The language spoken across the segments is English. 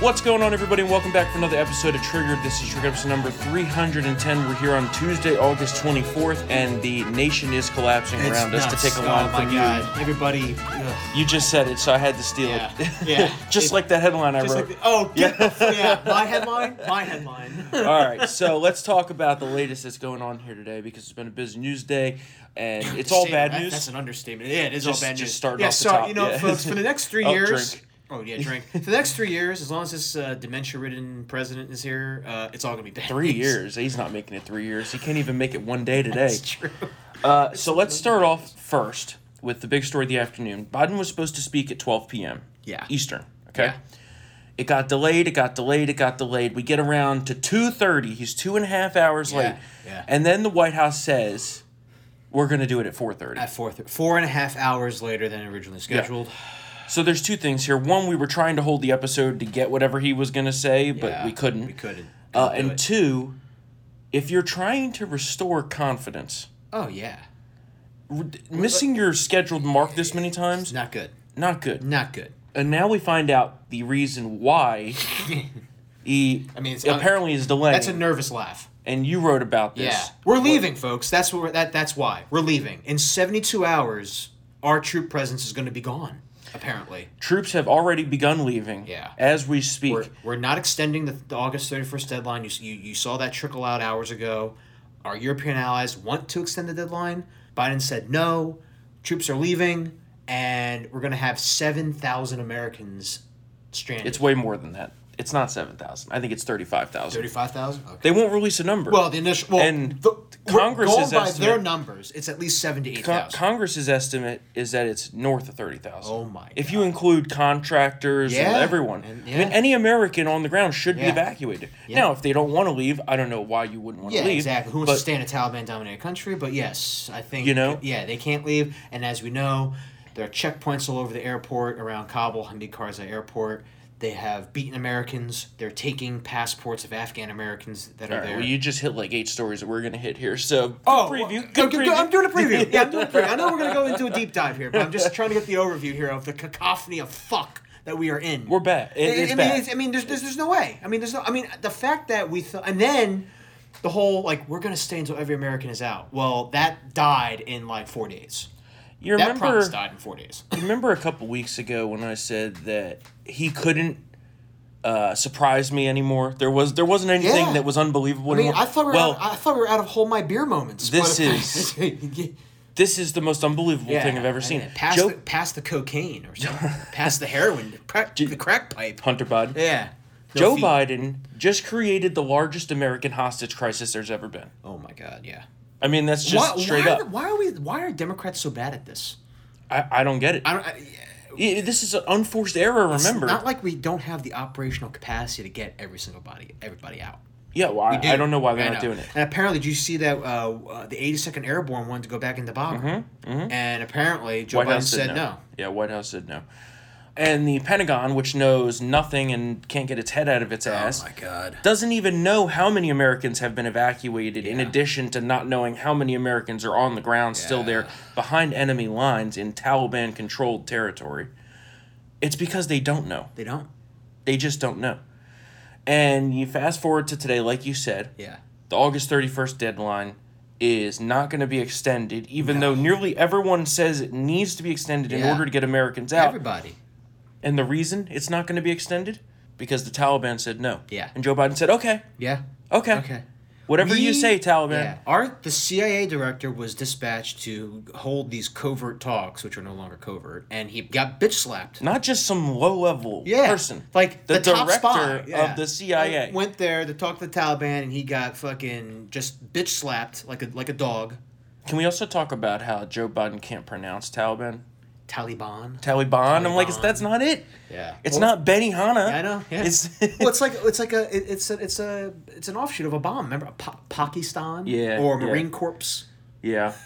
What's going on, everybody, and welcome back for another episode of Triggered. This is Trigger episode number 310. We're here on Tuesday, August 24th, and the nation is collapsing It's around us nuts. to take a oh, line oh my from god, everybody. ugh. you. You just said it, so I had to steal Yeah. it. Yeah. just It- like that headline I Just wrote. like the- oh, the yeah. My headline. My headline. All right, so let's talk about the latest that's going on here today because it's been a busy news day, and it's all Say bad that- news. That's an understatement. Yeah, it is Just- all bad just news. starting yeah, off the so top, you know, yeah. folks, for the next three Oh, years. drink. Oh yeah, drink. for the next three years, as long as this uh, dementia-ridden president is here, uh, it's all gonna be bad. Three years. He's not making it three years. He can't even make it one day today. That's true. Uh, so let's start off first with the big story of the afternoon. Biden was supposed to speak at 12 p.m. Yeah. Eastern. Okay. Yeah. It got delayed. It got delayed. It got delayed. We get around to 2:30. He's two and a half hours Yeah, late. yeah. And then the White House says, "We're going to do it at 4:30." At four, th- four and a half hours later than originally scheduled. So there's two things here. One, we were trying to hold the episode to get whatever he was going to say, but Yeah, we couldn't. We couldn't. Uh, and it. two, if you're trying to restore confidence, oh yeah, r- missing your scheduled mark this many times, not good. not good. Not good. And now we find out the reason why he I mean, it's- apparently is delaying. That's a nervous laugh. and you wrote about this. Yeah, we're leaving, folks. That's what that. That's why we're leaving. In seventy-two hours, our troop presence is going to be gone. Apparently, Troops have already begun leaving. Yeah. As we speak. we're, we're not extending the, the August thirty-first deadline. You, you you saw that trickle out hours ago. Our European allies want to extend the deadline. Biden said no. Troops are leaving, and we're going to have seven thousand Americans stranded. it's way more than that. It's not seven thousand. I think it's thirty-five thousand. thirty-five thousand. Okay. They won't release a number. well, the initial well, And the, Congress's going by their numbers, it's at least seven to eight Con- thousand. Congress's estimate is that it's north of thirty thousand. Oh my If God. you include contractors and everyone, and- I mean, any American on the ground should be evacuated. Yeah. Now, if they don't want to leave, I don't know why you wouldn't want to Yeah, leave. exactly. Who wants to stay in a Taliban dominated country? But yes, I think You know? Yeah, they can't leave. And as we know, there are checkpoints all over the airport around Kabul, Hamid Karzai Airport. They have beaten Americans. They're taking passports of Afghan Americans that All are right, there. well, you just hit like eight stories that we're gonna hit here. So good Oh, preview. well, Good good- preview. I'm doing a preview. Yeah, I'm doing a preview. I know we're gonna go into a deep dive here, but I'm just trying to get the overview here of the cacophony of fuck that we are in. We're bad. It- I- it's I, mean, bad. I mean, there's, there's there's no way. I mean, there's no. I mean, the fact that we thought, and then the whole like we're gonna stay until every American is out. Well, that died in like four days. You That remember? promise died in four days. you remember a couple weeks ago when I said that he couldn't uh, surprise me anymore. There was there wasn't anything Yeah. that was unbelievable I mean, anymore. I thought we were well, out, I thought we were out of hold my beer moments. This but- is- this is the most unbelievable thing I've ever I seen. mean, Pass, Joe the, pass the cocaine or something. pass the heroin, the crack, the crack pipe. Hunter Biden. Yeah. No Joe feet. Biden just created the largest American hostage crisis there's ever been. Oh my God! Yeah. I mean, that's just why, straight why up. Are, why are we? Why are Democrats so bad at this? I, I don't get it. I don't. I, I- This is an unforced error. Remember? It's not like we don't have the operational capacity to get every single body, everybody out. yeah, well, I, do. I don't know why they're not doing it. And apparently, did you see that uh, uh, the 82nd Airborne wanted to go back into Bagram? And apparently, Joe Mm-hmm, White Biden House said no. Yeah, White House said no. And the Pentagon, which knows nothing and can't get its head out of its oh ass, Oh God! doesn't even know how many Americans have been evacuated, in addition to not knowing how many Americans are on the ground still there behind enemy lines in Taliban controlled territory. It's because they don't know. They don't. They just don't know. And you fast forward to today, like you said, Yeah. the August 31st deadline is not going to be extended, even though nearly everyone says it needs to be extended in order to get Americans out. Everybody. And the reason it's not going to be extended? Because the Taliban said no. Yeah. And Joe Biden said, okay, Yeah. okay. Okay. Whatever you We- say, Taliban. Yeah. Our the CIA director was dispatched to hold these covert talks, which are no longer covert, and he got bitch slapped. Not just some low level Yeah, person. like the, the, top director spy yeah. of the CIA. Went there to talk to the Taliban, and he got fucking just bitch slapped like a like a dog. Can we also talk about how Joe Biden can't pronounce Taliban? Taliban. Taliban. I'm like, that's not it. Yeah. It's Well, not Benihana. I know. Yeah. It's well, it's like it's like a it, it's a it's a it's an offshoot of a bomb. Remember, pa- Pakistan. Yeah, Or yeah. Marine Corps. yeah.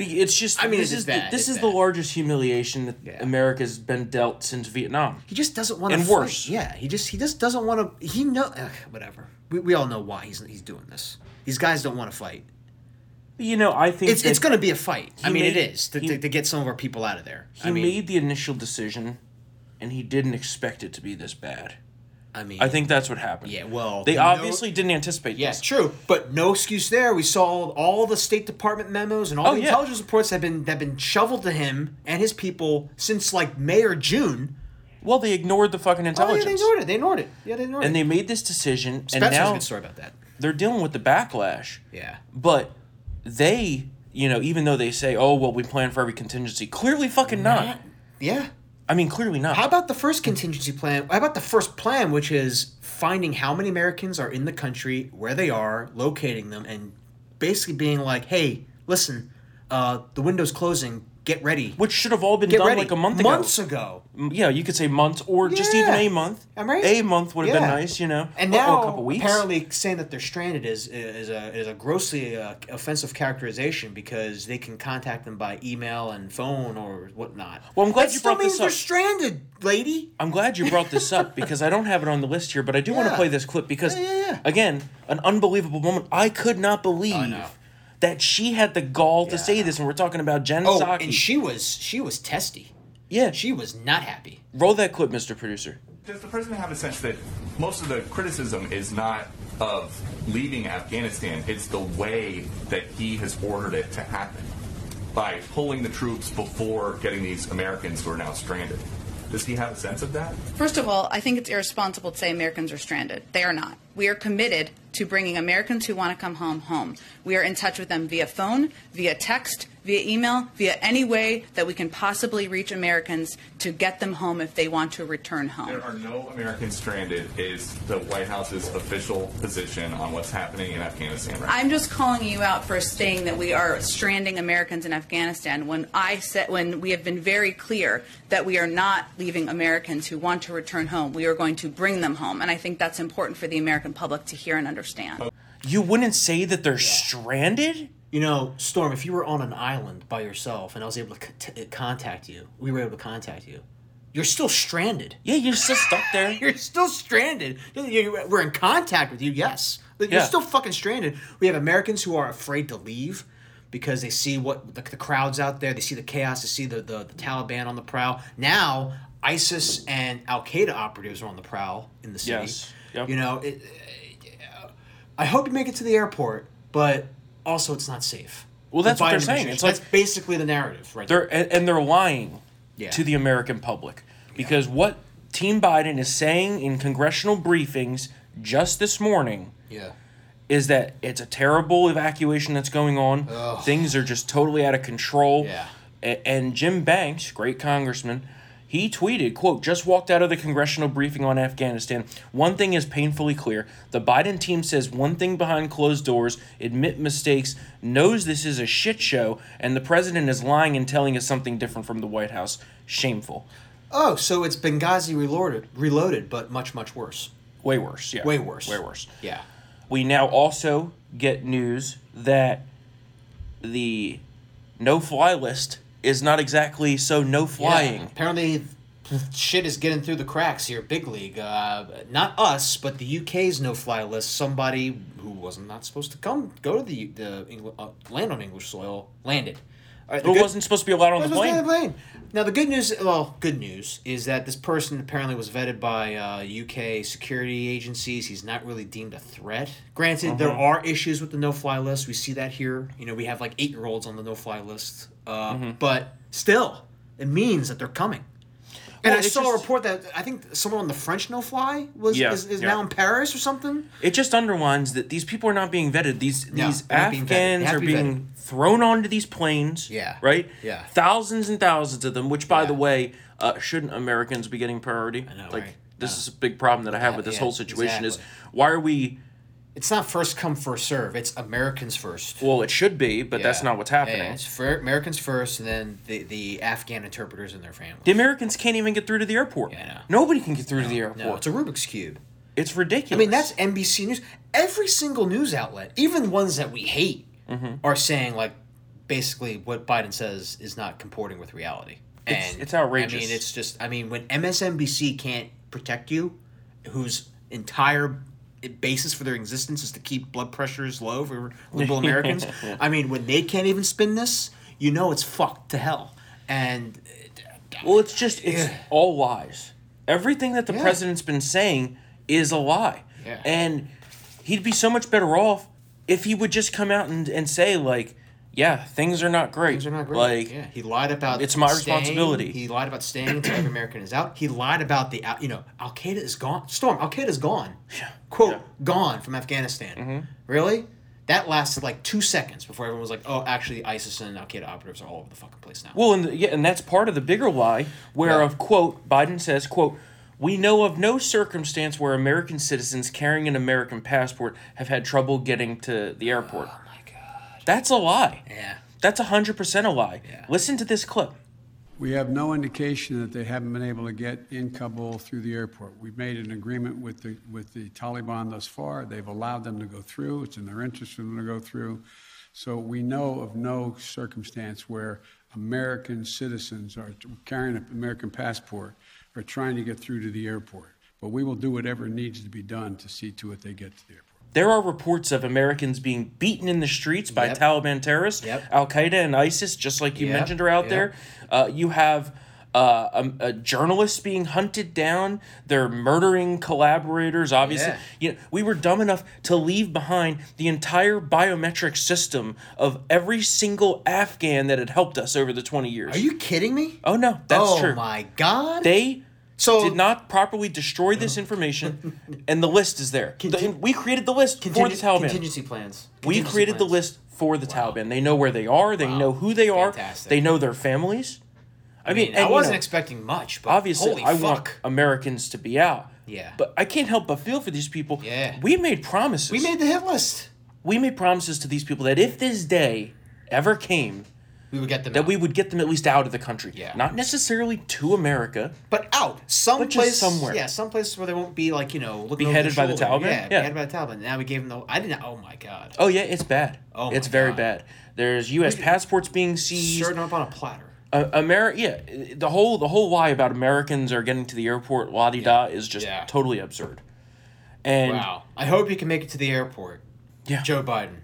It's just. I mean, this is bad, The, this is the largest humiliation that Yeah. America's been dealt since Vietnam. He just doesn't want to. And worse. Yeah. He just he just doesn't want to. He know ugh, whatever. We, we all know why he's he's doing this. These guys don't want to fight. You know, I think It's it's going to be a fight. I mean, made- it is to, he- to, to get some of our people out of there. He I mean, made the initial decision and he didn't expect it to be this bad. I mean, I think that's what happened. Yeah, well, they no- obviously didn't anticipate Yeah, true, but no excuse there. We saw all the State Department memos and all Oh, the yeah. intelligence reports have been have been shoveled to him and his people since like May or June. Well, they ignored the fucking Oh, yeah, intelligence. they ignored it. They ignored it. Yeah, they ignored and it. they made this decision, Spencer's and a now good story about that. they're dealing with the backlash. Yeah. But they, you know, even though they say, "Oh, well, we plan for every contingency," clearly fucking not. Yeah. I mean, clearly not. How about the first contingency plan? How about the first plan, which is finding how many Americans are in the country, where they are, locating them, and basically being like, "Hey, listen, uh, the window's closing. Get ready. Which should have all been Get done ready." like a month ago. Months ago. M- Yeah, you could say months or just even Yeah. a month. Am I right? A month would have been Yeah. nice, you know. And Or- or now, a couple weeks. apparently, saying that they're stranded is is a is a grossly uh, offensive characterization because they can contact them by email and phone or whatnot. Well, I'm glad that you still brought means this they're up. stranded, lady. I'm glad you brought this up because I don't have it on the list here, but I do want to Yeah. play this clip because, Yeah, yeah, yeah. again, an unbelievable moment. I could not believe know. That she had the gall to say this, and we're talking about Jen Oh, Psaki. and she was she was testy. yeah, She was not happy. roll that clip, Mr. Producer. Does the president have a sense that most of the criticism is not of leaving Afghanistan, it's the way that he has ordered it to happen by pulling the troops before getting these Americans who are now stranded? Does he have a sense of that? First of all, I think it's irresponsible to say Americans are stranded. They are not. We are committed to bringing Americans who want to come home home. We are in touch with them via phone, via text, via email, via any way that we can possibly reach Americans to get them home if they want to return home. There are no Americans stranded, is the White House's official position on what's happening in Afghanistan right. I'm just calling you out for saying that we are stranding Americans in Afghanistan when I said when we have been very clear that we are not leaving Americans who want to return home. We are going to bring them home, and I think that's important for the American public to hear and understand. You wouldn't say that they're stranded? You know, Storm, if you were on an island by yourself and I was able to c- t- contact you, we were able to contact you. You're still stranded. Yeah, you're still stuck there. You're still stranded. We're in contact with you, yes. You're Yeah. still fucking stranded. We have Americans who are afraid to leave because they see what the, the crowds out there, they see the chaos, they see the, the, the Taliban on the prowl. Now, ISIS and Al Qaeda operatives are on the prowl in the city. Yes. Yep. You know, it, I hope you make it to the airport, but also it's not safe. Well, The that's what they're saying. It's like- that's basically the narrative, right? They're and, and they're lying Yeah. to the American public because what Team Biden is saying in congressional briefings just this morning Yeah. is that it's a terrible evacuation that's going on. Things are just totally out of control. Yeah. And Jim Banks, great congressman, he tweeted, quote, just walked out of the congressional briefing on Afghanistan. One thing is painfully clear. The Biden team says one thing behind closed doors, admit mistakes, knows this is a shit show, and the president is lying and telling us something different from the White House. Shameful. Oh, so it's Benghazi reloaded, reloaded, but much, much worse. Way worse, yeah. Way worse. Way worse. Yeah. We now also get news that the no fly list is not exactly so no flying. Yeah, apparently, shit is getting through the cracks here, big league. Uh, not us, but the UK's no-fly list. Somebody who wasn't not supposed to come, go to the the Engl- uh, land on English soil, landed. Right, It good- wasn't supposed to be allowed on the Wasn't supposed to plane. on the plane. Now the good news, well, good news is that this person apparently was vetted by uh, UK security agencies. He's not really deemed a threat. Granted, there Uh-huh. are issues with the no-fly list. We see that here. You know, we have like eight-year-olds on the no-fly list. Uh, Mm-hmm. But still, it means that they're coming. And Well, I it's saw a report that I think someone on the French no-fly was Yeah, is, is yeah. now in Paris or something. It just underlines that these people are not being vetted. These No, these they're being Afghans are be being thrown onto these planes. Yeah. Right. Yeah. Thousands and thousands of them. Which, by Yeah. the way, uh, shouldn't Americans be getting priority? I know, Like right? this No. is a big problem that I have with this whole situation. Is why are we? It's not first come first serve. It's Americans first. Well, it should be, but that's not what's happening. Yeah, it's for Americans first, and then the, the Afghan interpreters and their families. The Americans can't even get through to the airport. Yeah, know. Nobody can get through to the airport. No, it's a Rubik's cube. it's ridiculous. I mean, that's NBC News. Every single news outlet, even ones that we hate, Mm-hmm. are saying like basically what Biden says is not comporting with reality. And It's- it's outrageous. I mean, it's just. I mean, when MSNBC can't protect you, whose entire basis for their existence is to keep blood pressures low for liberal Americans. I mean, when they can't even spin this, you know it's fucked to hell. And uh, Well, it's just it's Yeah. all lies. Everything that the Yeah. president's been saying is a lie. Yeah. And he'd be so much better off if he would just come out and, and say, like, yeah, things are not great. Things are not great. Like, yeah, he lied about. it's my staying. responsibility. He lied about staying until every American is out. He lied about the out. You know, Al Qaeda is gone. Storm. Al Qaeda is gone. Yeah. Quote Yeah. Mm-hmm. gone from Afghanistan. Really? That lasted like two seconds before everyone was like, "Oh, actually, ISIS and Al Qaeda operatives are all over the fucking place now." Well, and the, yeah, and that's part of the bigger lie, where Yeah. of quote Biden says quote we know of no circumstance where American citizens carrying an American passport have had trouble getting to the airport. My god. That's a lie. Yeah. That's hundred percent a lie. Yeah. Listen to this clip. We have no indication that they haven't been able to get in Kabul through the airport. We've made an agreement with the with the Taliban thus far. They've allowed them to go through. It's in their interest for them to go through. So we know of no circumstance where American citizens are carrying an American passport are trying to get through to the airport. But we will do whatever needs to be done to see to it they get to the airport. There are reports of Americans being beaten in the streets by Yep. Taliban terrorists. Yep. Al Qaeda and ISIS, just like you Yep, mentioned, are out there. Uh, you have uh, um, uh, journalists being hunted down. They're murdering collaborators. Obviously, Yeah. you know, we were dumb enough to leave behind the entire biometric system of every single Afghan that had helped us over the twenty years. Are you kidding me? Oh no, that's oh true. my god. They So- did not properly destroy this information, and the list is there. The- we created the list for the Taliban. Contingency plans. We Contingency created the list for the Taliban. They know where they are. They Wow. know who they are. Fantastic. They know their families. I, I mean, mean, I and, you wasn't know, expecting much, but obviously, I fuck. want Americans to be out. Yeah. But I can't help but feel for these people. Yeah. We made promises. we made the hit list. we made promises to these people that if this day ever came, We would get them that out. we would get them at least out of the country. Yeah. Not necessarily to America. but out some But just place somewhere. Yeah, some place where they won't be like you know Beheaded by the. Taliban? Yeah, Yeah. beheaded by the Taliban. Now we gave them the. I didn't. Oh my god. Oh yeah, it's bad. Oh it's very God. bad. There's U.S. passports being seized. Served up on a platter. Uh, Ameri- yeah, the whole the whole lie about Americans are getting to the airport la di da is just Yeah. totally absurd. And Wow. I hope you can make it to the airport, yeah, Joe Biden.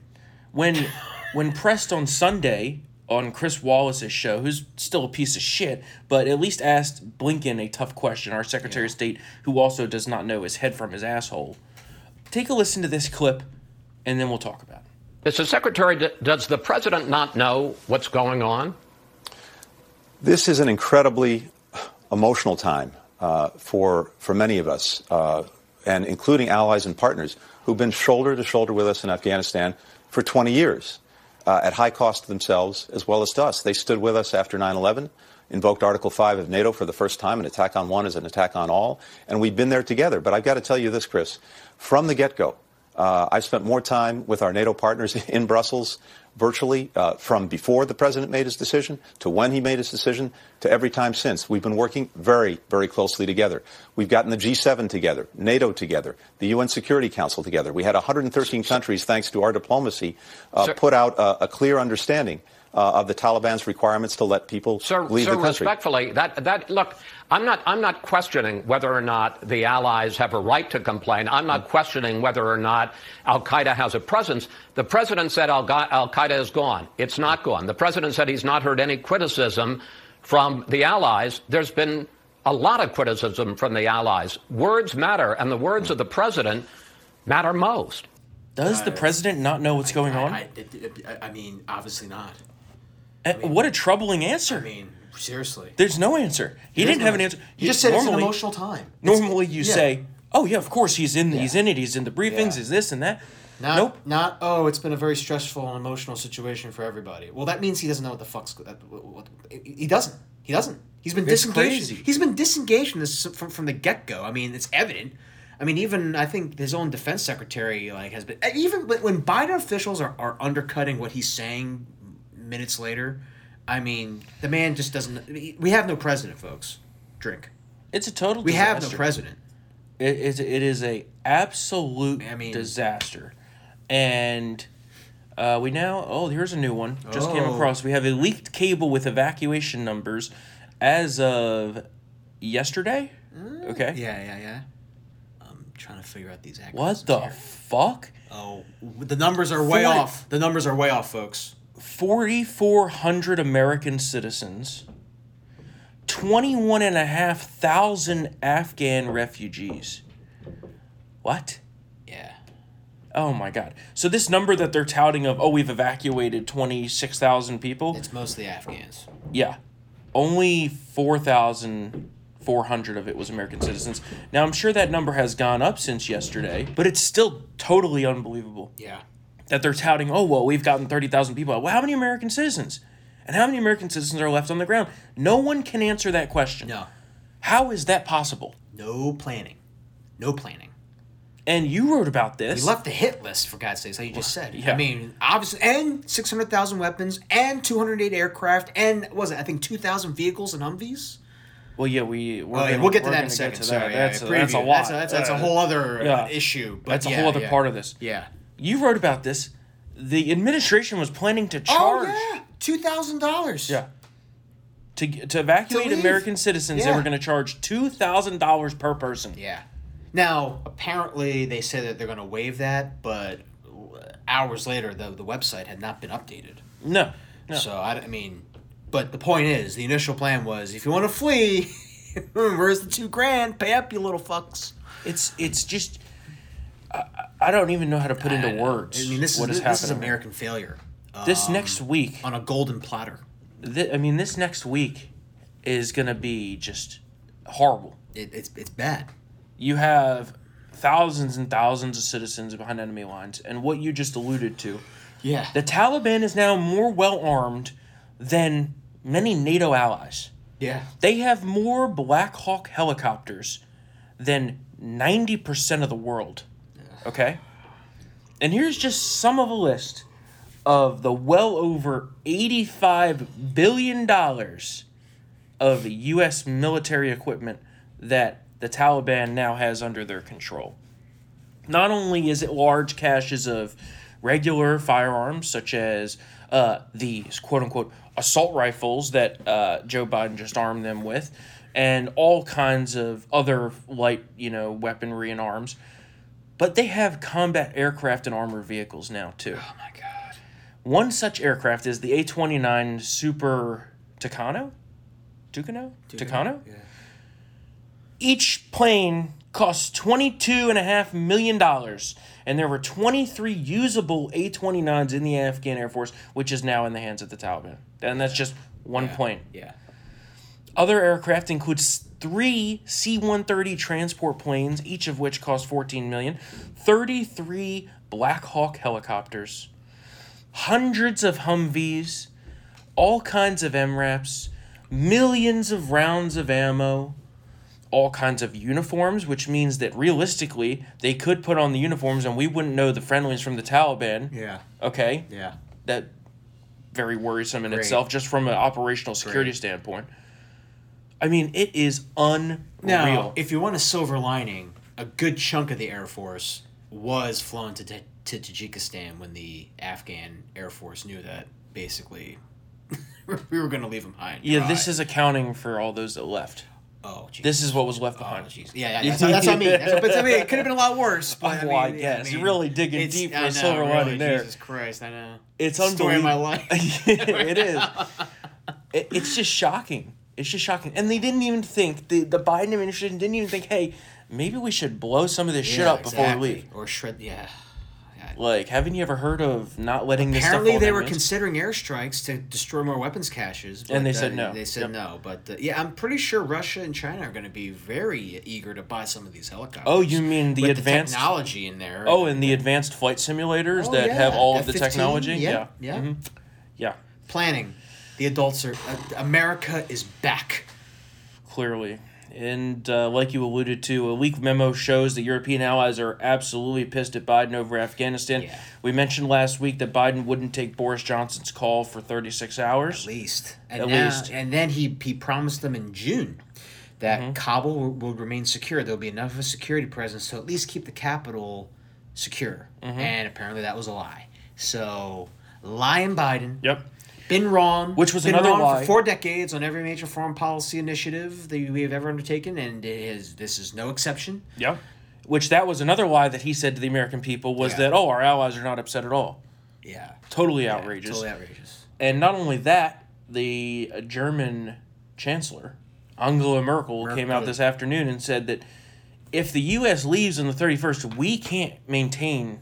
when when pressed on Sunday on Chris Wallace's show, who's still a piece of shit, but at least asked Blinken a tough question, our Secretary of State, who also does not know his head from his asshole. Take a listen to this clip, and then we'll talk about it. Mr. Secretary, does the president not know what's going on? This is an incredibly emotional time uh, for for many of us, uh, and including allies and partners who've been shoulder to shoulder with us in Afghanistan for 20 years, uh, at high cost to themselves as well as to us. They stood with us after 9/11, invoked Article 5 of NATO for the first time. An attack on one is an attack on all, and we've been there together. But I've got to tell you this, Chris, from the get-go. Uh, I've spent more time with our NATO partners in Brussels virtually uh, from before the president made his decision to when he made his decision to every time since. We've been working very, very closely together. We've gotten the G7 together, NATO together, the UN Security Council together. We had 113 countries, thanks to our diplomacy, uh, put out a, a clear understanding uh, of the Taliban's requirements to let people Sir, leave sir the country. Sir, respectfully, that, that, look, I'm not, I'm not questioning whether or not the allies have a right to complain. I'm not questioning whether or not Al Qaeda has a presence. The president said Al Qaeda is gone. It's not gone. The president said he's not heard any criticism from the allies. There's been a lot of criticism from the allies. Words matter, and the words of the president matter most. Does the president not know what's going on? I, I, I- I mean, obviously not. Uh, what a troubling answer. I mean, seriously. There's no answer. He didn't have an answer. He, just said it's an emotional time. It's- Normally, you yeah. say, "Oh yeah, of course he's in. He's Yeah. in it. He's in the briefings. Yeah. Is this and that." Not, nope. Not oh, it's been a very stressful and emotional situation for everybody. Well, that means he doesn't know what the fuck's that. What, what, he doesn't. He doesn't. He's been It's disengaged. crazy. He's been disengaged from this from, from the get go. I mean, it's evident. I mean, even I think his own defense secretary like has been even when- when Biden officials are, are undercutting what he's saying minutes later. I mean, the man just doesn't. We have no president, folks. Drink. It's a total. We have no disaster. president. It is. It is a absolute I mean- disaster, and uh, we now. Oh, here's a new one. Just came Oh. across. We have a leaked cable with evacuation numbers as of yesterday. Okay. Mm. Yeah, yeah, yeah. I'm trying to figure out these What the here. fuck? Oh, the numbers are way off. The numbers are way off, folks. 4,400 American citizens 21 and a half thousand Afghan refugees. What? Yeah. Oh my God. So this number that they're touting of, oh, we've evacuated 26,000 people. It's mostly Afghans. Yeah. Only 4,400 of it was American citizens. Now, I'm sure that number has gone up since yesterday, but it's still totally unbelievable Yeah. That they're touting, oh, well, we've gotten 30,000 people. Well, how many American citizens? And how many American citizens are left on the ground? No one can answer that question. No. How is that possible? No planning. No planning. And you wrote about this. We left the hit list for God's sakes, like you just said. yeah. I mean, obviously, and six hundred thousand weapons, and two hundred eight aircraft, and what was it I think two thousand vehicles and Humvees. well, yeah, we, we're oh, gonna, we'll get to that in a second. to Sorry, that. That's, yeah, a, that's a lot. That's a, that's, a whole other uh, yeah. issue. But That's a whole other part of this. Yeah. You wrote about this. The administration was planning to charge Oh charge. yeah, two thousand dollars. Yeah. To, to evacuate leave. American citizens, they were going to charge two thousand dollars per person. Yeah. Now, apparently, they say that they're going to waive that, but hours later, the the website had not been updated. No, no. So I, I mean, but the point is, the initial plan was, if you want to flee, where's the two grand? Pay up, you little fucks. It's it's just I, don't even know how to put I into know. words I mean, this what is is this is. American failure. This um, next week, on a golden platter. thi- I mean, this next week is gonna be just horrible. It, it's it's bad. You have thousands and thousands of citizens behind enemy lines, and what you just alluded to, Yeah. the Taliban is now more well armed than many NATO allies. yeah. They have more Black Hawk helicopters than 90% of the world. Okay? And here's just some of a list of the well over $85 billion of U.S. military equipment that the Taliban now has under their control. Not only is it large caches of regular firearms, such as uh, these quote unquote assault rifles that uh, Joe Biden just armed them with, and all kinds of other light, you know, weaponry and arms, but they have combat aircraft and armored vehicles now too. Oh my god. One such aircraft is the A twenty nine Super Tucano. Tucano? Tucano? Yeah. Each plane cost $22.5 million, and there were 23 usable A 29s in the Afghan Air Force, which is now in the hands of the Taliban. And that's just one plane. Yeah. Other aircraft includes three C-130 transport planes, each of which cost 14 million, 33 Black Hawk helicopters, hundreds of Humvees, all kinds of MRAPs, millions of rounds of ammo, all kinds of uniforms, which means that realistically they could put on the uniforms and we wouldn't know the friendlies from the Taliban. Yeah. Okay? Yeah. That very worrisome in Great. itself, just from an operational security Great. standpoint. I mean, it is unreal. Now, if you want a silver lining, a good chunk of the Air Force was flown to, to Tajikistan when the Afghan Air Force knew that basically we were going to leave them behind. yeah, this is accounting for all those that left. Oh, geez. This is what was left Oh, behind. jeez. Yeah, yeah, that's, that's what I mean. That's what, but I mean, it could have been a lot worse. But Oh, I mean, guess. I You're really digging deep for a silver really, lining there. Jesus Christ, I know. It's Story of my unbelievable. life. it is. It, it's just shocking. It's just shocking. And they didn't even think the the Biden administration didn't even think, hey, maybe we should blow some of this shit Yeah, up before we leave. Or shred, yeah. Like, haven't you ever heard of not letting this stuff Apparently, they were considering airstrikes to destroy more weapons caches. And they but, said uh, no. They said Yep. no. But uh, yeah, I'm pretty sure Russia and China are going to be very eager to buy some of these helicopters. Oh, you mean the advanced- the technology in there? Oh, and the advanced flight simulators Oh, that yeah. have all of the F-15, technology. yeah, yeah. Mhm. Yeah, planning. The adults are. Uh, America is back. clearly. And uh, like you alluded to, a leaked memo shows that European allies are absolutely pissed at Biden over Afghanistan. Yeah. We mentioned last week that Biden wouldn't take Boris Johnson's call for 36 hours. At least. And At now, least. And then he he promised them in June that Mm-hmm. Kabul will, will remain secure. There'll be enough of a security presence to at least keep the capital secure. Mm-hmm. And apparently that was a lie. So lying Biden. Yep. Been wrong. Which was been another wrong lie. for four decades on every major foreign policy initiative that we have ever undertaken, and it is this is no exception. Yep. Which that was another lie that he said to the American people was Yeah. that, oh, our allies are not upset at all. Yeah, Totally Yeah, outrageous. Totally outrageous. And not only that, the German chancellor Angela Merkel Mer- came out this afternoon and said that if the U.S. leaves on the 31st, we can't maintain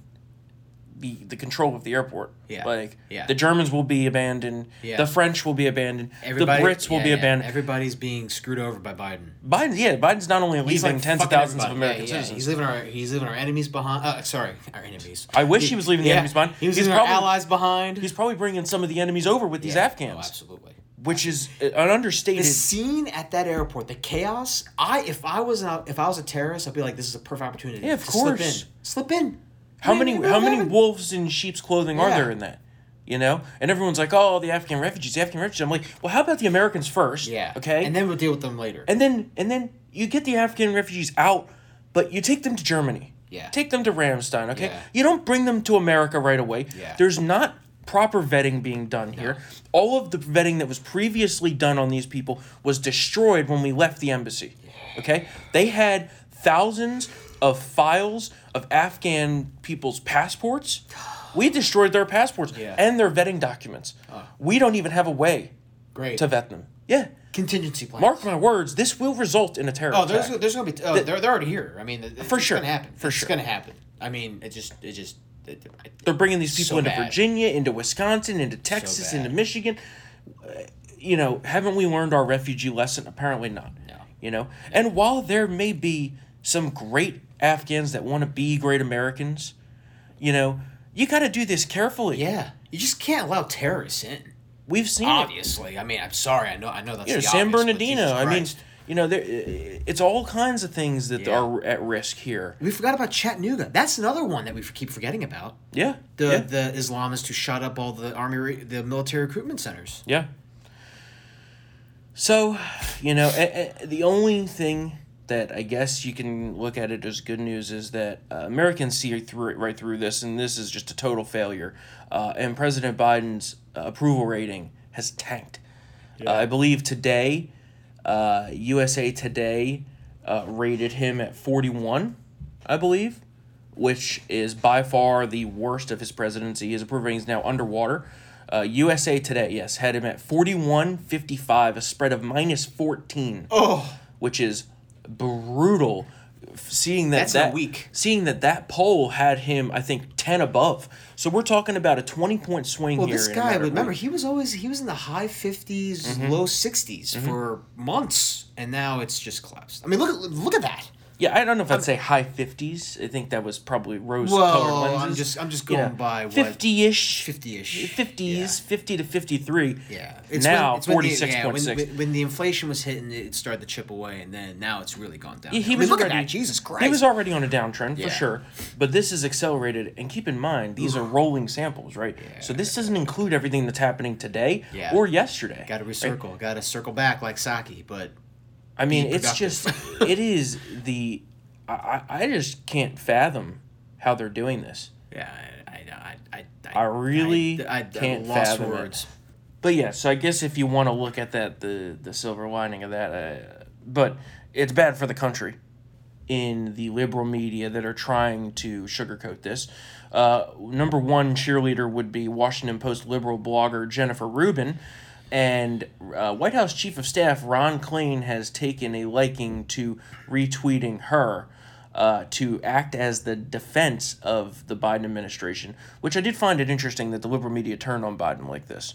the, the control of the airport. Yeah. Like, Yeah. the Germans will be abandoned. Yeah. The French will be abandoned. Everybody, the Brits will yeah, be abandoned. Everybody's being screwed over by Biden. Biden, yeah, Biden's not only He's leaving like tens of thousands of everybody. American Yeah, yeah. citizens. He's leaving our he's leaving our enemies behind. Uh, sorry, our enemies. I wish he was leaving the enemies behind. He was He's leaving probably- our allies behind. He's probably bringing some of the enemies over with these Yeah. Afghans, Oh, absolutely. which is an understated. The scene at that airport, the chaos. I if I was an, if I was a terrorist, I'd be like, this is a perfect opportunity. Yeah, of to slip in. Slip in. How many how many wolves in sheep's clothing are Yeah. there in that? You know, and everyone's like, "Oh, the Afghan refugees, the Afghan refugees." I'm like, "Well, how about the Americans first? Yeah. okay, And then we'll deal with them later. and then and then you get the Afghan refugees out, but you take them to Germany. Yeah. take them to Ramstein. Okay, Yeah. you don't bring them to America right away. Yeah. there's not proper vetting being done here. All of the vetting that was previously done on these people was destroyed when we left the embassy. Okay, they had thousands of files of Afghan people's passports. We destroyed their passports Yeah. and their vetting documents. Ah. We don't even have a way Great. to vet them. Yeah. Contingency plan. Mark my words, this will result in a terror Oh, there's attack. there's gonna be. Oh, they're they're already here. I mean, it- For it's sure. gonna happen. For it's sure. gonna happen. I mean, it just it just. It, it, They're bringing these people So into bad. Virginia, into Wisconsin, into Texas, bad. into Michigan. You know, haven't we learned our refugee lesson? Apparently not. No. You know, and while there may be some great Afghans that want to be great Americans, you know, you got to do this carefully. yeah, you just can't allow terrorists in. We've seen it. Obviously, I mean, I'm sorry. I know. I know that's You know, the San obvious, Bernardino. I mean, you know, there, it's all kinds of things that Yeah. are at risk here. we forgot about Chattanooga. That's another one that we keep forgetting about. Yeah. The yeah. the Islamists who shot up all the army, re- the military recruitment centers. Yeah. So, you know, a, a, the only thing that I guess you can look at it as good news is that uh, Americans see through it right through this, and this is just a total failure. Uh, and President Biden's uh, approval rating has tanked. Uh, I believe today, uh, USA Today uh, rated him at 41, I believe, which is by far the worst of his presidency. His approval rating is now underwater. Uh, USA Today, yes, had him at 41.55, a spread of minus 14, Oh, which is brutal. Seeing that That's that week. seeing that that poll had him, I think, ten above. So we're talking about a twenty point swing well, here. this guy. Remember, he was always he was in the high 50s, Mm-hmm. low 60s for months, and now it's just collapsed. I mean, look at look at that. Yeah, I don't know if I'd say high fifties. I think that was probably rose colored Well, lenses. I'm just I'm just going Yeah. by what fifty-ish, 50-ish. fifties, fifty to fifty-three. Yeah, it's now when- when the- forty-six yeah, when, six. when, the inflation was hitting, it started to chip away, and then now it's really gone down. Yeah, he I mean, was look already, Jesus Christ! He was already on a downtrend Yeah. for sure, but this is accelerated. And keep in mind, these are rolling samples, right? Yeah. So this doesn't include everything that's happening today Yeah. or yesterday. got to right? recircle, got to circle back like Psaki, but I mean, it's just it is the I, I I just can't fathom how they're doing this. yeah, I I I, I really I, I, can't fathom it. words. But yeah, so I guess if you want to look at that, the the silver lining of that, uh, but it's bad for the country in the liberal media that are trying to sugarcoat this. Uh, number one cheerleader would be Washington Post liberal blogger Jennifer Rubin, and uh, White House Chief of Staff Ron Klain has taken a liking to retweeting her. Uh, to act as the defense of the Biden administration, which I did find it interesting that the liberal media turned on Biden like this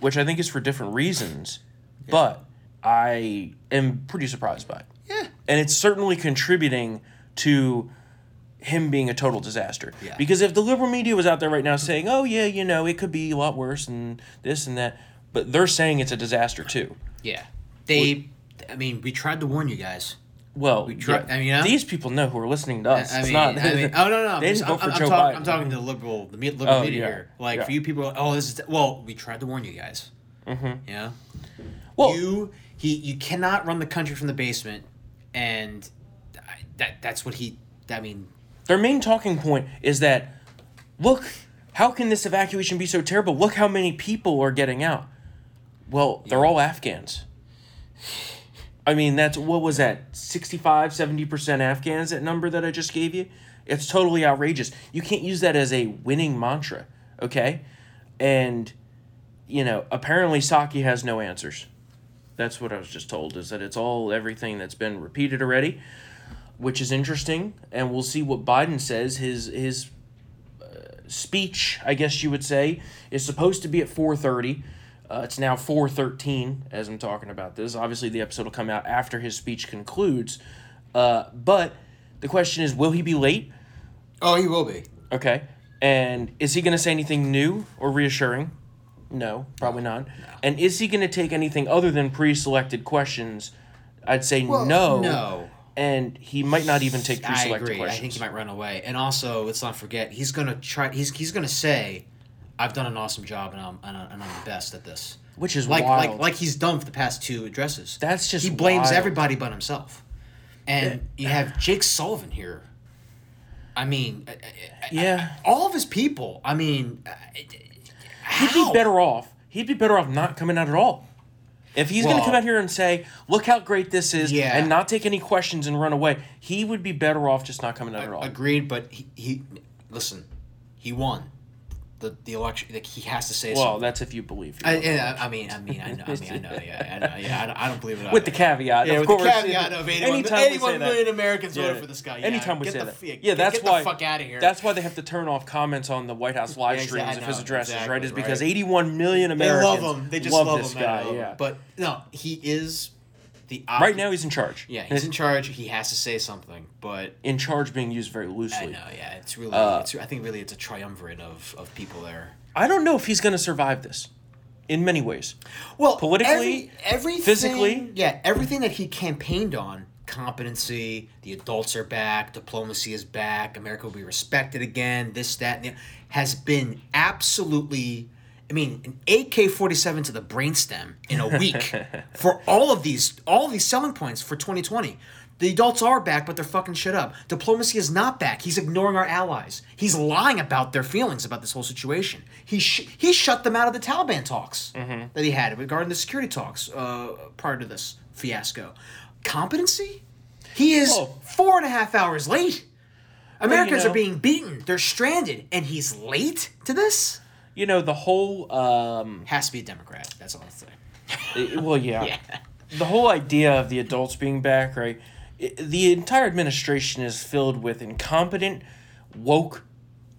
which I think is for different reasons, but I am pretty surprised by it. Yeah. And it's certainly contributing to him being a total disaster. Yeah. Because if the liberal media was out there right now saying, oh, yeah, you know, it could be a lot worse and this and that, but they're saying it's a disaster too. Yeah, they. I mean, we tried to warn you guys. Well, try- yeah, I mean, you know? these people know who are listening to us. I it's mean, not. I mean, oh no, no, I'm, just, vote I'm, for I'm, Joe talk- Biden. I'm talking to the liberal, the liberal Oh, media yeah. here. Like Yeah. for you people, oh, this is well, we tried to warn you guys. Mm-hmm. Yeah. Well- you he you cannot run the country from the basement, and that that's what he. I mean, Their main talking point is that, look, how can this evacuation be so terrible? Look how many people are getting out. Well, they're all Afghans. I mean, that's what was that 65, 70% Afghans that number that I just gave you? It's totally outrageous. You can't use that as a winning mantra, okay? And you know, apparently Psaki has no answers. That's what I was just told. Is that it's all everything that's been repeated already, which is interesting, and we'll see what Biden says. His his uh, speech, I guess you would say, is supposed to be at four thirty. Uh, it's now four thirteen as I'm talking about this. Obviously, the episode will come out after his speech concludes. Uh, but the question is, will he be late? Oh, he will be. Okay. And is he going to say anything new or reassuring? No, probably not. And is he going to take anything other than pre-selected questions? I'd say no. No. And he might not even take pre-selected I agree. I think he might run away. And also, let's not forget, he's gonna try. He's he's gonna say, "I've done an awesome job, and I'm and I'm, the best at this." Which is like wild. like like he's done for the past two addresses. That's just he blames wild. everybody but himself. And you have Jake Sullivan here. I mean, uh, uh, yeah. all of his people. I mean, uh, He'd be better off. He'd be better off not coming out at all. If he's going to come out here and say, "Look how great this is," Yeah. and not take any questions and run away, he would be better off just not coming out at all. Agreed, but he, he listen, he won the the election. Like he has to say well, something. that's if you believe. I, yeah, I mean, I mean, I know, I mean, I know, yeah, I know, yeah, I don't, I don't believe it. With the caveat, yeah, of with course. the caveat of 81, Anytime we 81 say that. Americans Yeah. voted for this guy. Yeah, Anytime we get say the, that, f- yeah, that's get why. the fuck out of here. That's why they have to turn off comments on the White House live Yeah, streams exactly, of his addresses, right? Is because right. 81 million they Americans love him. They just love, love this him. guy. Love him. Yeah, But no, he is the right now he's in charge. Yeah, he's in charge. He has to say something, but in charge being used very loosely. I know. Yeah, it's really. Uh, it's, I think really it's a triumvirate of of people there. I don't know if he's going to survive this. In many ways. Well, politically, every, everything, physically. yeah, everything that he campaigned on, competency, the adults are back, diplomacy is back, America will be respected again, this, that, and the, has been absolutely. I mean, an AK forty seven to the brainstem in a week for all of these, all of these selling points for twenty twenty. The adults are back, but they're fucking shit up. Diplomacy is not back. He's ignoring our allies. He's lying about their feelings about this whole situation. He sh- he shut them out of the Taliban talks that he had regarding the security talks uh, prior to this fiasco. Competency? He is Oh. four and a half hours late. Americans know- are being beaten. They're stranded, and he's late to this. You know, the whole. Um, Has to be a Democrat. That's all I'll say. i- well, yeah. Yeah. The whole idea of the adults being back, right? The entire administration is filled with incompetent, woke,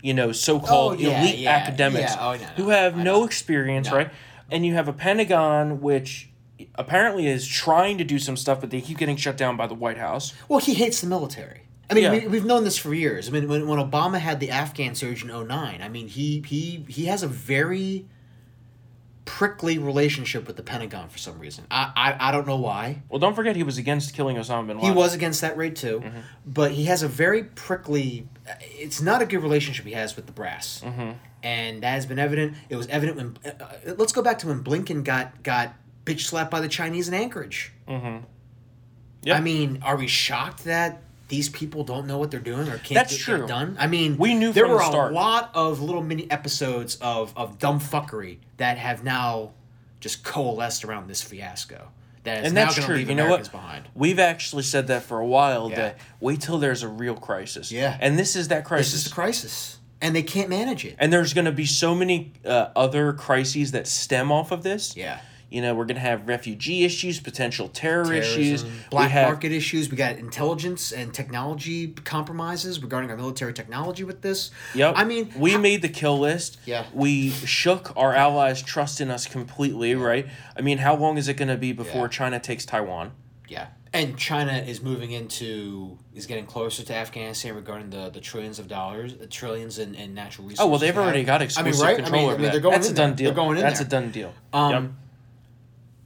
you know, so called Oh, yeah, elite yeah, academics. Oh, no, who have no experience, No. right? And you have a Pentagon which apparently is trying to do some stuff, but they keep getting shut down by the White House. Well, he hates the military. I mean, Yeah. we, we've known this for years. I mean, when, when Obama had the Afghan surge in 09, I mean, he he he has a very prickly relationship with the Pentagon for some reason. I I, I don't know why. Well, don't forget he was against killing Osama bin Laden. He was against that raid too, Mm-hmm. but he has a very prickly. It's not a good relationship he has with the brass, Mm-hmm. and that has been evident. It was evident when. Uh, uh, let's go back to when Blinken got got bitch slapped by the Chinese in Anchorage. Mm-hmm. Yep. I mean, are we shocked that these people don't know what they're doing or can't That's get, true. done? I mean, We knew there from were the start. a lot of little mini episodes of of dumb fuckery that have now just coalesced around this fiasco. That is and now that's true. leave You know Americans what? behind. We've actually said that for a while. Yeah. That wait till there's a real crisis. Yeah. And this is that crisis. This is the crisis, and they can't manage it. and there's going to be so many uh, other crises that stem off of this. Yeah. You know, we're going to have refugee issues, potential terror issues. Black have, market issues. We got intelligence and technology compromises regarding our military technology with this. Yep. I mean, we how- made the kill list. Yeah. We shook our allies' trust in us completely, right? I mean, how long is it going to be before Yeah. China takes Taiwan? Yeah. And China is moving into is getting closer to Afghanistan regarding the, the trillions of dollars, the trillions in, in natural resources. Oh well, they've already got exclusive I mean, right? control I mean, over I mean, that. They're going That's a done deal. They're going in That's there. a done deal. Um, Yep.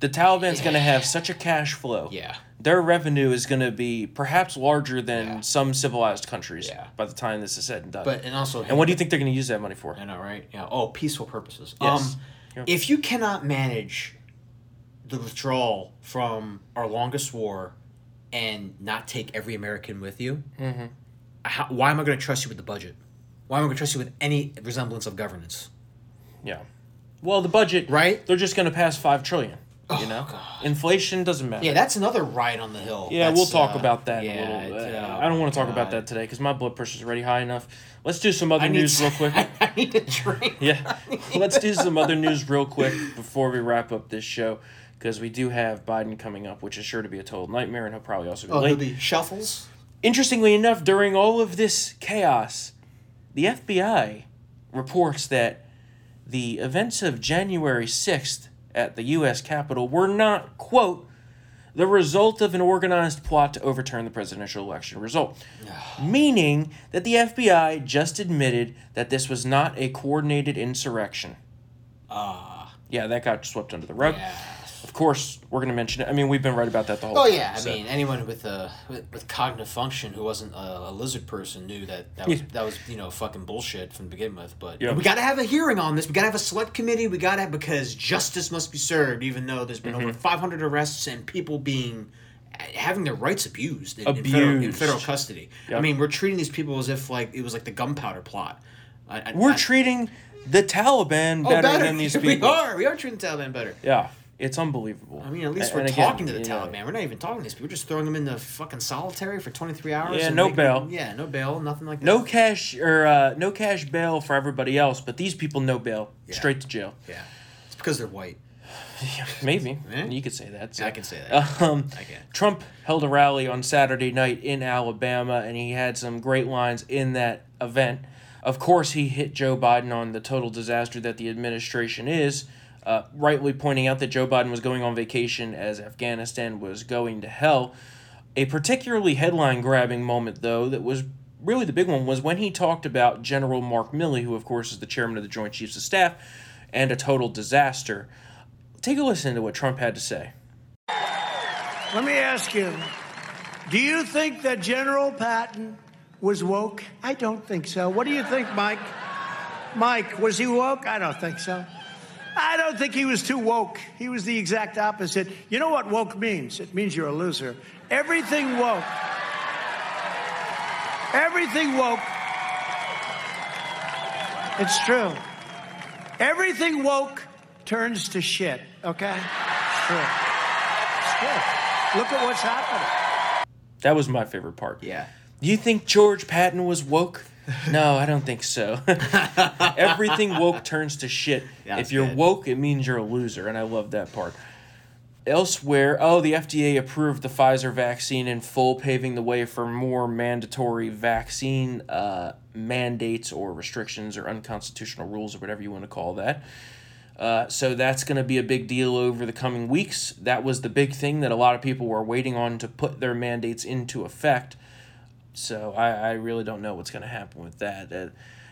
The Taliban's going to have such a cash flow. Yeah. Their revenue is going to be perhaps larger than Yeah. some civilized countries Yeah. by the time this is said and done. But and also, and what do you think they're going to use that money for? I know, right? Yeah. Oh, peaceful purposes. Yes. Um, Yep. if you cannot manage the withdrawal from our longest war and not take every American with you, Mm-hmm. how, why am I going to trust you with the budget? Why am I going to trust you with any resemblance of governance? Yeah. Well, the budget, Right? They're just going to pass five trillion. You know, inflation doesn't matter. Yeah, that's another riot on the hill. Yeah, That's, we'll talk uh, about that yeah, a little. it- Uh, oh I don't want to talk my about that today because my blood pressure's already high enough. Let's do some other news real quick. I need a drink. Yeah, let's do some other news real quick before we wrap up this show. because we do have Biden coming up, which is sure to be a total nightmare, and he'll probably also be Oh, late. be shuffles. Interestingly enough, during all of this chaos, the FBI reports that the events of January 6th at the U.S. Capitol were not, quote, the result of an organized plot to overturn the presidential election result. Meaning that the FBI just admitted that this was not a coordinated insurrection. Ah. Yeah, that got swept under the rug. Yeah. Of course, we're going to mention it. I mean, we've been right about that the whole Oh time. yeah, I so- mean anyone with a with, with cognitive function who wasn't a, a lizard person knew that that was Yeah. that was you know fucking bullshit from the beginning with. But Yeah. we got to have a hearing on this. We got to have a select committee. We got to because justice must be served. Even though there's been Mm-hmm. over 500 arrests and people being having their rights abused in, in federal, in federal custody. I mean, we're treating these people as if like it was like the gunpowder plot. I, I, We're I- treating the Taliban oh, better, than these people. we are. We are treating the Taliban better. Yeah, it's unbelievable. I mean, at least we're and again, talking to the know, Taliban. We're not even talking to these people. We're just throwing them into fucking solitary for 23 hours. Yeah, no bail. them- yeah, no bail, nothing like that. No cash or uh, no cash bail for everybody else, but these people no bail, Yeah. straight to jail. Yeah. It's because they're white. Maybe Eh? you could say that. so. I can say that. Um, I can. Trump held a rally on Saturday night in Alabama, and he had some great lines in that event. Of course, he hit Joe Biden on the total disaster that the administration is, uh, rightly pointing out that Joe Biden was going on vacation as Afghanistan was going to hell. A particularly headline grabbing moment, though, that was really the big one was when he talked about General Mark Milley, who, of course, is the chairman of the Joint Chiefs of Staff, and a total disaster. Take a listen to what Trump had to say. Let me ask you do you think that General Patton was woke? I don't think so. What do you think, Mike? Mike, was he woke? I don't think so. I don't think he was too woke. He was the exact opposite. You know what woke means? It means you're a loser. Everything woke. Everything woke. It's true. Everything woke turns to shit, okay? It's true. It's true. Look at what's happening. That was my favorite part. Yeah. Do you think George Patton was woke? No, I don't think so. Everything woke turns to shit. If you're good. woke, it means you're a loser, and I love that part. Elsewhere, oh, the FDA approved the Pfizer vaccine in full, paving the way for more mandatory vaccine uh, mandates or restrictions or unconstitutional rules or whatever you want to call that. Uh, so that's going to be a big deal over the coming weeks. That was the big thing that a lot of people were waiting on to put their mandates into effect. So I, I really don't know what's going to happen with that. Uh,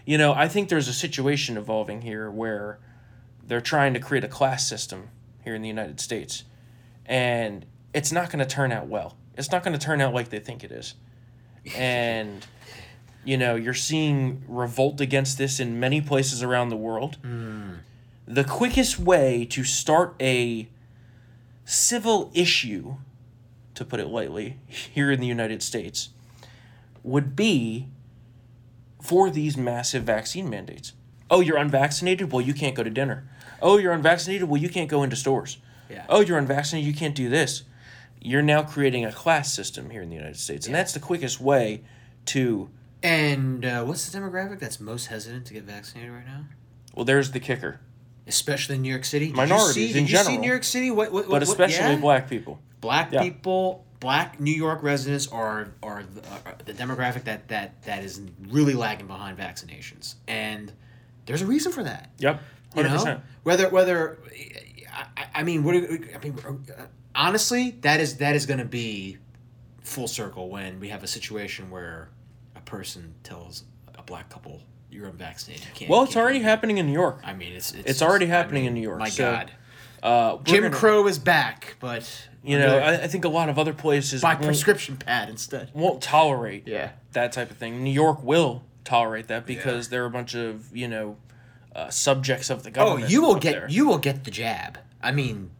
you know, I think there's a situation evolving here where they're trying to create a class system here in the United States, and it's not going to turn out well. It's not going to turn out like they think it is. And you know, you're seeing revolt against this in many places around the world. The quickest way to start a civil issue, to put it lightly, here in the United States would be for these massive vaccine mandates. Oh, you're unvaccinated? Well, you can't go to dinner. Oh, you're unvaccinated? Well, you can't go into stores. Yeah. Oh, you're unvaccinated? You can't do this. You're now creating a class system here in the United States, and that's the quickest way to. And uh, what's the demographic that's most hesitant to get vaccinated right now? Well, there's the kicker, Especially in New York City. Did Minorities you see, in did you see. New York City? What? what, but especially yeah? black people. Black Yeah. people, black New York residents are are the, are the demographic that that that is really lagging behind vaccinations, and there's a reason for that. Yep, You hundred know, percent. whether whether I, I mean, what I mean, uh, honestly, that is that is going to be full circle when we have a situation where a person tells a black couple you're unvaccinated. You can't, Well, it's already happening in New York. I mean, it's it's, It's already I happening mean, in New York, My so, God, Uh, Jim gonna- Crow is back, but You know, I, I think a lot of other places by prescription pad instead. won't tolerate Yeah. that type of thing. New York will tolerate that because they're a bunch of you know uh, subjects of the government. Oh, you will get there. you will get the jab. I mean,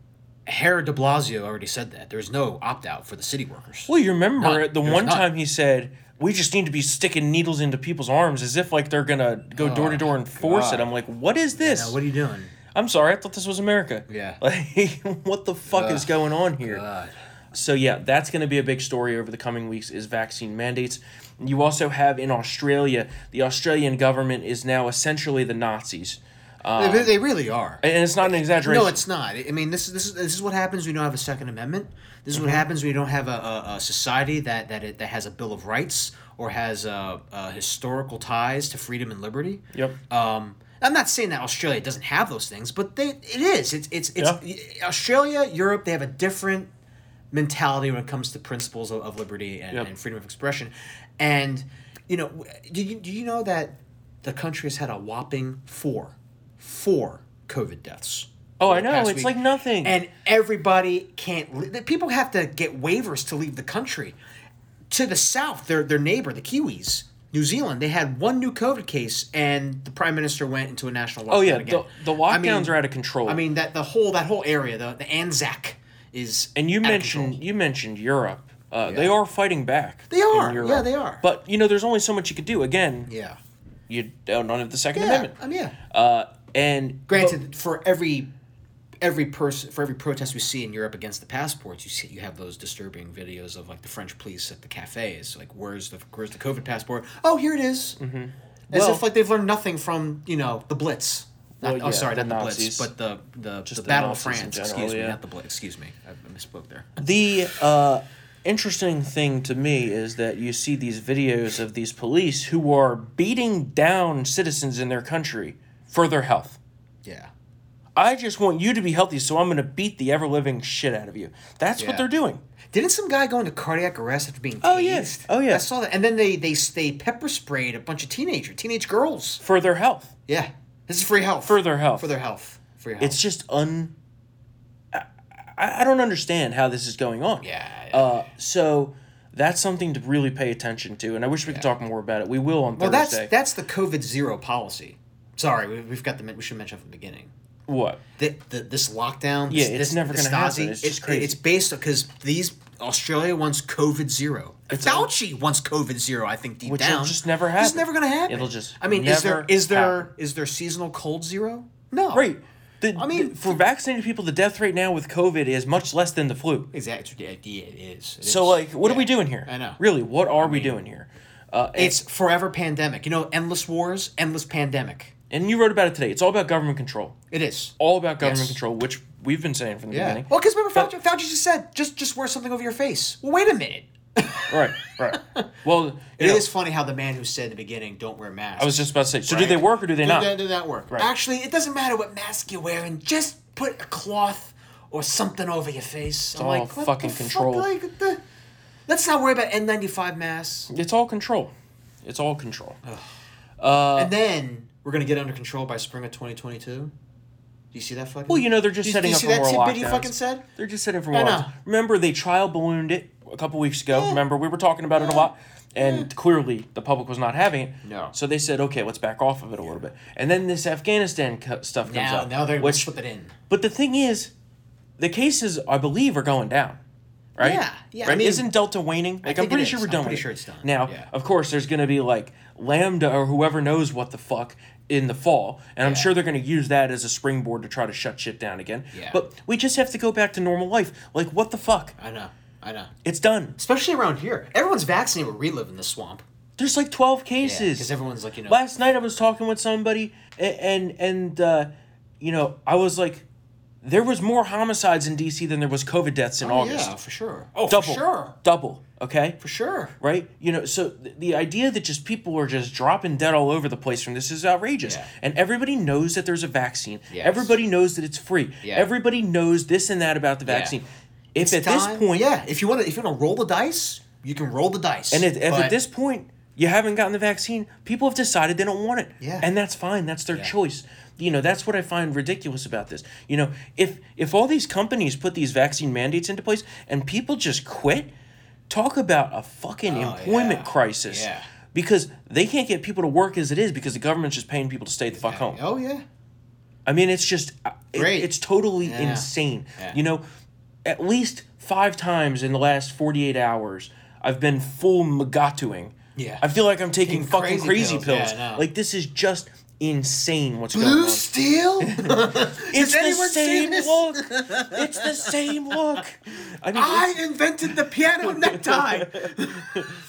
Herod De Blasio already said that. There's no opt out for the city workers. Well, you remember None. the one none. time he said, "We just need to be sticking needles into people's arms as if like they're gonna go door to door and force it." I'm like, "What is this?" Now, what are you doing? I'm sorry, I thought this was America. Yeah. Like, what the fuck is going on here? God. So yeah, that's going to be a big story over the coming weeks is vaccine mandates. You also have in Australia, the Australian government is now essentially the Nazis. they, they really are. and it's not an exaggeration. No, it's not. I mean, this is this is this is what happens when you don't have a Second Amendment. This is what happens when you don't have a, a, a society that that it, that has a Bill of Rights or has uh uh historical ties to freedom and liberty. Yep. Um, I'm not saying that Australia doesn't have those things, but they it is. It's it's it's Australia, Europe. They have a different mentality when it comes to principles of, of liberty and, Yep. and freedom of expression. And you know, do you do you know that the country has had a whopping four, four COVID deaths. Oh, I know. It's week. like nothing. And everybody can't. People have to get waivers to leave the country. To the south, their their neighbor, the Kiwis, New Zealand, they had one new COVID case, and the prime minister went into a national lockdown Oh, yeah, again. the- the I lockdowns are out of control. I mean that the whole that whole area, the the Anzac, is And you mentioned you mentioned Europe. Uh, They are fighting back. They are. Yeah, they are. But you know, there's only so much you could do. Again, yeah, you don't have the Second yeah, Amendment. I mean, yeah. Uh, and Granted, for every every person for every protest we see in Europe against the passports, you see you have those disturbing videos of like the French police at the cafes, like where's the where's the COVID passport? Oh, here it is. Mm-hmm. As Well- if like they've learned nothing from you know the Blitz. Not, Well, oh, sorry, the not the Nazis. Blitz, but the the, the the Battle Nazis of France. general, excuse me, not the Blitz. Excuse me, I, I misspoke there. The uh, interesting thing to me is that you see these videos of these police who are beating down citizens in their country for their health. Yeah. I just want you to be healthy, so I'm going to beat the ever living shit out of you. That's Yeah. what they're doing. Didn't some guy go into cardiac arrest after being tased? Oh, yeah. Oh, yeah. I saw that. And then they they they pepper sprayed a bunch of teenager teenage girls. For their health. Yeah. This is free health. For their health. For their health. For your health. It's just un. I, I don't understand how this is going on. Yeah, yeah, Uh, so that's something to really pay attention to, and I wish we could talk more about it. We will on well, Thursday. Well, that's that's the COVID zero policy. Sorry, we, we've got the we should mention from the beginning. What? The, the, this lockdown. Yeah, this, it's this, never gonna happen. Stasi, It's crazy. It's based because these Australia wants COVID zero. It's a- Fauci wants COVID zero. I think deep Which down, just never It's happen. never gonna happen. It'll just I mean, is there is there happen. is there seasonal cold zero? No. Right. The, I mean, the- for vaccinated people, the death rate now with COVID is much less than the flu. Exactly. Yeah, yeah, it is. It So, is. like, what are we doing here? I know. Really, what are we doing here? Uh, It's forever pandemic. You know, endless wars, endless pandemic. And you wrote about it today. It's all about government control. It is. All about government Yes. control, which we've been saying from the Yeah. beginning. Well, because remember, Fauci, Fauci just said, just just wear something over your face. Well, wait a minute. Right, right. Well, It you is funny how the man who said in the beginning, "Don't wear masks." I was just about to say. So, do they work or do they not? Do, do that work? Right. Actually, it doesn't matter what mask you're wearing. Just put a cloth or something over your face. I'm all like, what fucking the fuck? control. Like, the- let's not worry about N95 masks. It's all control. It's all control. Uh, and then we're gonna get under control by spring of 2022. Do you see that fucking? Well, you know, they're just Do you- setting do you up see for that more lockdowns. fucking said? They're just setting for I more. lockdowns. Remember, they trial ballooned it a couple weeks ago. Yeah. Remember, we were talking about it a lot, and clearly the public was not having it. No. So they said, okay, let's back off of it a little bit. And then this Afghanistan co- stuff comes Now, up. now they're which, slip it in. But the thing is, the cases I believe are going down. Right? Yeah, yeah, I mean- Isn't Delta waning? Like I'm think it pretty sure we're I'm done pretty with sure it. it's done. Now, Yeah. of course, there's going to be like Lambda or whoever knows what the fuck in the fall, and I'm sure they're going to use that as a springboard to try to shut shit down again. Yeah. But we just have to go back to normal life. Like what the fuck? I know. I know. It's done. Especially around here, everyone's vaccinated, but we live in the swamp. There's like 12 cases. because everyone's like, you know, Last night I was talking with somebody, and and uh, you know I was like, there was more homicides in DC than there was COVID deaths in oh, August. yeah, for sure. Oh, double, for sure, double. Okay, for sure. right? You know, so th- the idea that just people are just dropping dead all over the place from this is outrageous. Yeah. And everybody knows that there's a vaccine. Yes. Everybody knows that it's free. Yeah. Everybody knows this and that about the vaccine. yeah. If It's at this point, yeah, if you want to, if you want to roll the dice, you can roll the dice. and if, if at this point you haven't gotten the vaccine, people have decided they don't want it. Yeah. And that's fine. That's their Yeah. choice. You know, that's what I find ridiculous about this. You know, if if all these companies put these vaccine mandates into place and people just quit, talk about a fucking employment yeah. crisis. Yeah. Because they can't get people to work as it is because the government's just paying people to stay the fuck home. oh yeah, I mean, it's just uh, it- Great. it's totally Yeah. insane. Yeah. You know, at least five times in the last forty eight hours, I've been full magatuing. Yeah. I feel like I'm taking Taking fucking crazy crazy pills. pills. Yeah, know. Like this is just insane what's going on. Blue. Steel? It's the same this? look. It's the same look. I mean, I invented the piano necktie.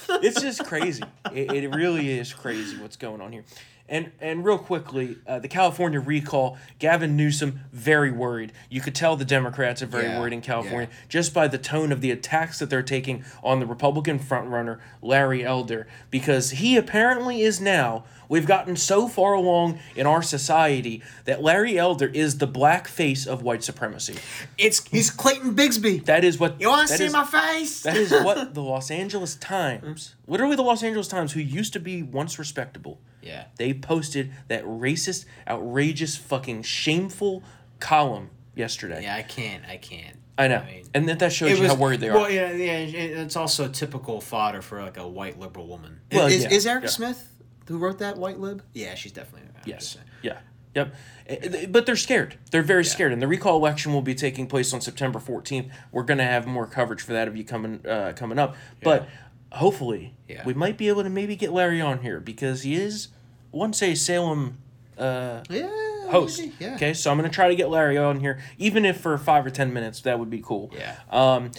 it's just crazy. It, it really is crazy what's going on here. And and real quickly, uh, the California recall. Gavin Newsom very worried. You could tell the Democrats are very Yeah, worried in California yeah. just by the tone of the attacks that they're taking on the Republican frontrunner Larry Elder, because he apparently is now. We've gotten so far along in our society that Larry Elder is the black face of white supremacy. It's he's Clayton Bigsby. That is what You want to see is- my face? That is what the Los Angeles Times, literally the Los Angeles Times, who used to be once respectable, Yeah. they posted that racist, outrageous, fucking shameful column yesterday. Yeah, I can't. I can't. I know, mean, and that, that shows you how worried they are. Well, yeah, yeah. it- It's also typical fodder for like a white liberal woman. Well, is, yeah, is Erika yeah. Smith who wrote that white lib? Yeah, she's definitely. Yes. Yeah. Yep. Eh, But they're scared. They're very scared. And the recall election will be taking place on September 14th. We're going to have more coverage for that of you coming uh, coming up. But hopefully, Yeah. we might be able to maybe get Larry on here because he is once a Salem uh, Yeah. host. Yeah. Okay, so I'm gonna try to get Larry on here, even if for five or ten minutes. That would be cool. Yeah. Um,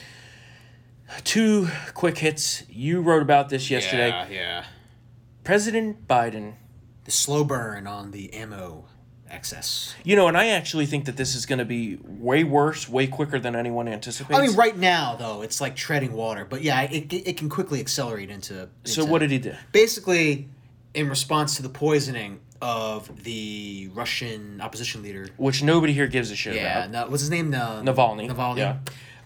two quick hits. You wrote about this yesterday. Yeah. Yeah. President Biden. The slow burn on the ammo excess. You know, and I actually think that this is going to be way worse, way quicker than anyone anticipates. I mean, right now though, it's like treading water. But yeah, it, it, can quickly accelerate into, So what did he do? Basically, in response to the poisoning of the Russian opposition leader. Which nobody here gives a shit Yeah, about. no, what's his name? No, Navalny, Navalny. yeah.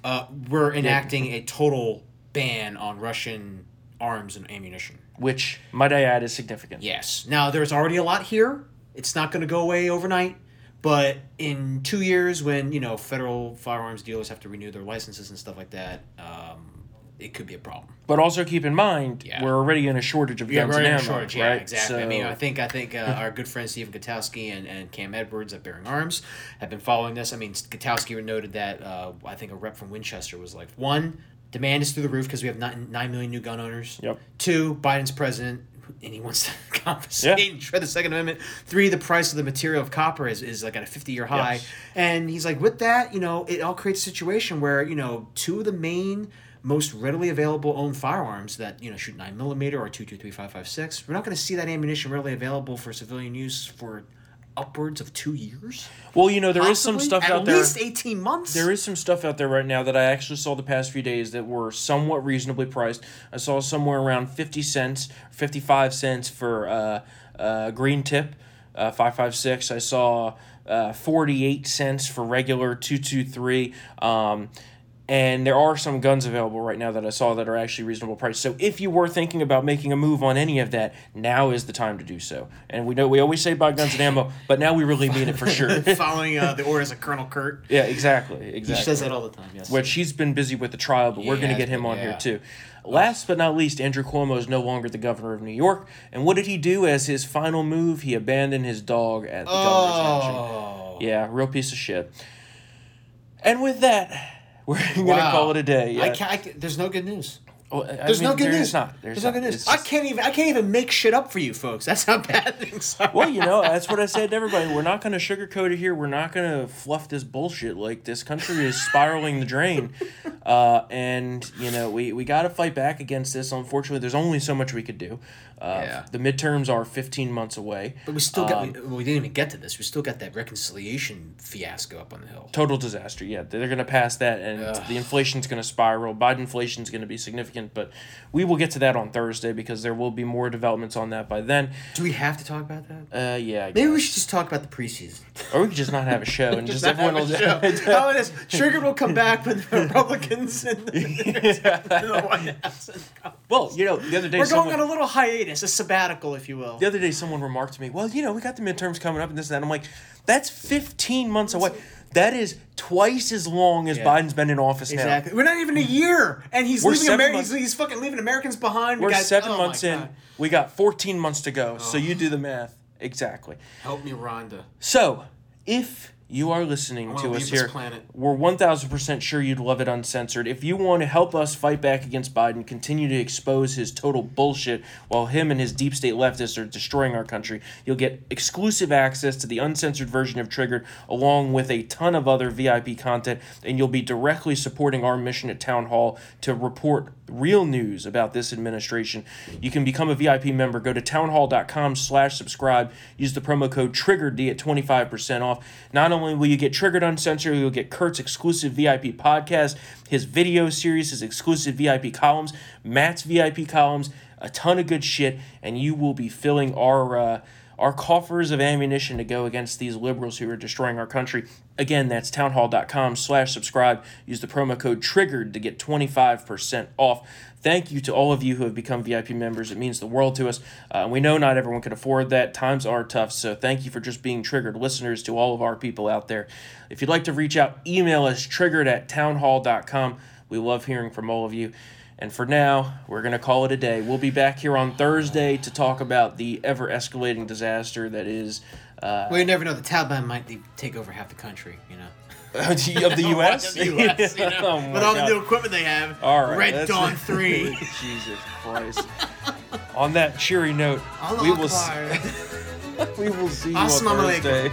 Uh, we're enacting a total ban on Russian arms and ammunition. Which, might I add, is significant. Yes. Now, there's already a lot here. It's not going to go away overnight. But in two years, when you know federal firearms dealers have to renew their licenses and stuff like that, um, it could be a problem. But also keep in mind, Yeah. we're already in a shortage of Yeah, guns we're and in a ammo, shortage. Yeah, right? exactly. I mean, I think I think uh, our good friend Stephen Gutowski and, and Cam Edwards at Bearing Arms have been following this. I mean, Gutowski noted that uh, I think a rep from Winchester was like, one, demand is through the roof because we have nine, 9 million new gun owners. Yep. Two, Biden's president and he wants to confiscate Yeah. and shred the Second Amendment. Three, the price of the material of copper is, is like at a 50 year high. Yes. And he's like, with that, you know, it all creates a situation where, you know, two of the main most readily available owned firearms that, you know, shoot 9 millimeter or 223.556, we're not going to see that ammunition readily available for civilian use for upwards of two years. well, you know, there is some stuff At out there. At least 18 months. There is some stuff out there right now that I actually saw the past few days that were somewhat reasonably priced. I saw somewhere around 50 cents, 55 cents for uh, uh, green tip, uh, 556. I saw uh, 48 cents for regular 223. Um, and there are some guns available right now that I saw that are actually reasonable price. So if you were thinking about making a move on any of that, now is the time to do so. And we know we always say buy guns and ammo, but now we really mean it for sure. Following uh, the orders of Colonel Kurt. yeah, exactly, He exactly says that all the time, yes. which he's been busy with the trial, but we're going to get him been, on here too. Last but not least, Andrew Cuomo is no longer the governor of New York. And what did he do as his final move? He abandoned his dog at the governor's mansion. oh. Yeah, real piece of shit. And with that, we're going to Wow. call it a day. I Yeah. can't, I can't- there's no good news. Well, There's mean, no good there news. not. There's, no not. good news. It's I can't even. I can't even make shit up for you folks. That's how bad things are. Well, you know, that's what I said to everybody. We're not going to sugarcoat it here. We're not going to fluff this bullshit. Like, this country is spiraling the drain. Uh, and, you know, we, we got to fight back against this. Unfortunately, there's only so much we could do. Uh, Yeah. The midterms are 15 months away. But we still got. Um, we, we didn't even get to this. We still got that reconciliation fiasco up on the hill. Total disaster. Yeah, they're going to pass that, and the inflation's going to spiral. Biden inflation's going to be significant, but we will get to that on Thursday because there will be more developments on that by then. Do we have to talk about that? Uh, yeah, Maybe we should just talk about the preseason. or we could just not have a show and just, Just everyone will. show. How it is? Trigger will come back with the Republicans and the, and the White House. well, you know, the other day We're someone, going on a little hiatus, a sabbatical, if you will. the other day someone remarked to me, "Well, you know, we got the midterms coming up and this and that." I'm like, "That's 15 months away. That is twice as long as Yeah. Biden's been in office now." Exactly. We're not even a year, and he's We're leaving seven Americans. months- He's, fucking leaving Americans behind. We We're got- seven oh my months in. God. We got 14 months to go. So you do the math. Exactly. Help me, Rhonda. So, if you are listening wanna us here. We're 1000% sure you'd love it uncensored. If you want to help us fight back against Biden, continue to expose his total bullshit while him and his deep state leftists are destroying our country, you'll get exclusive access to the uncensored version of Triggered along with a ton of other VIP content, and you'll be directly supporting our mission at Town Hall to report real news about this administration. You can become a VIP member. Go to townhall.com slash subscribe. Use the promo code TRIGGERED at 25% off. Not only will you get Triggered Uncensored, you'll get Kurt's exclusive VIP podcast, his video series, his exclusive VIP columns, Matt's VIP columns, a ton of good shit, and you will be filling our... Uh, our coffers of ammunition to go against these liberals who are destroying our country. Again, that's townhall.com slash subscribe. Use the promo code TRIGGERED to get 25% off. Thank you to all of you who have become VIP members. It means the world to us. Uh, we know not everyone can afford that. Times are tough, so thank you for just being triggered listeners to all of our people out there. If you'd like to reach out, email us triggered at townhall.com. We love hearing from all of you. And for now, we're going to call it a day. We'll be back here on Thursday to talk about the ever escalating disaster that is uh, Well, you never know. The Taliban might take over half the country. You know. of the U.S. the US, you know, Oh my with all God. the new equipment they have. All right, Red Dawn it. Three. Jesus Christ. on that cheery note, Allah we will Akbar. s- we will see you on Thursday.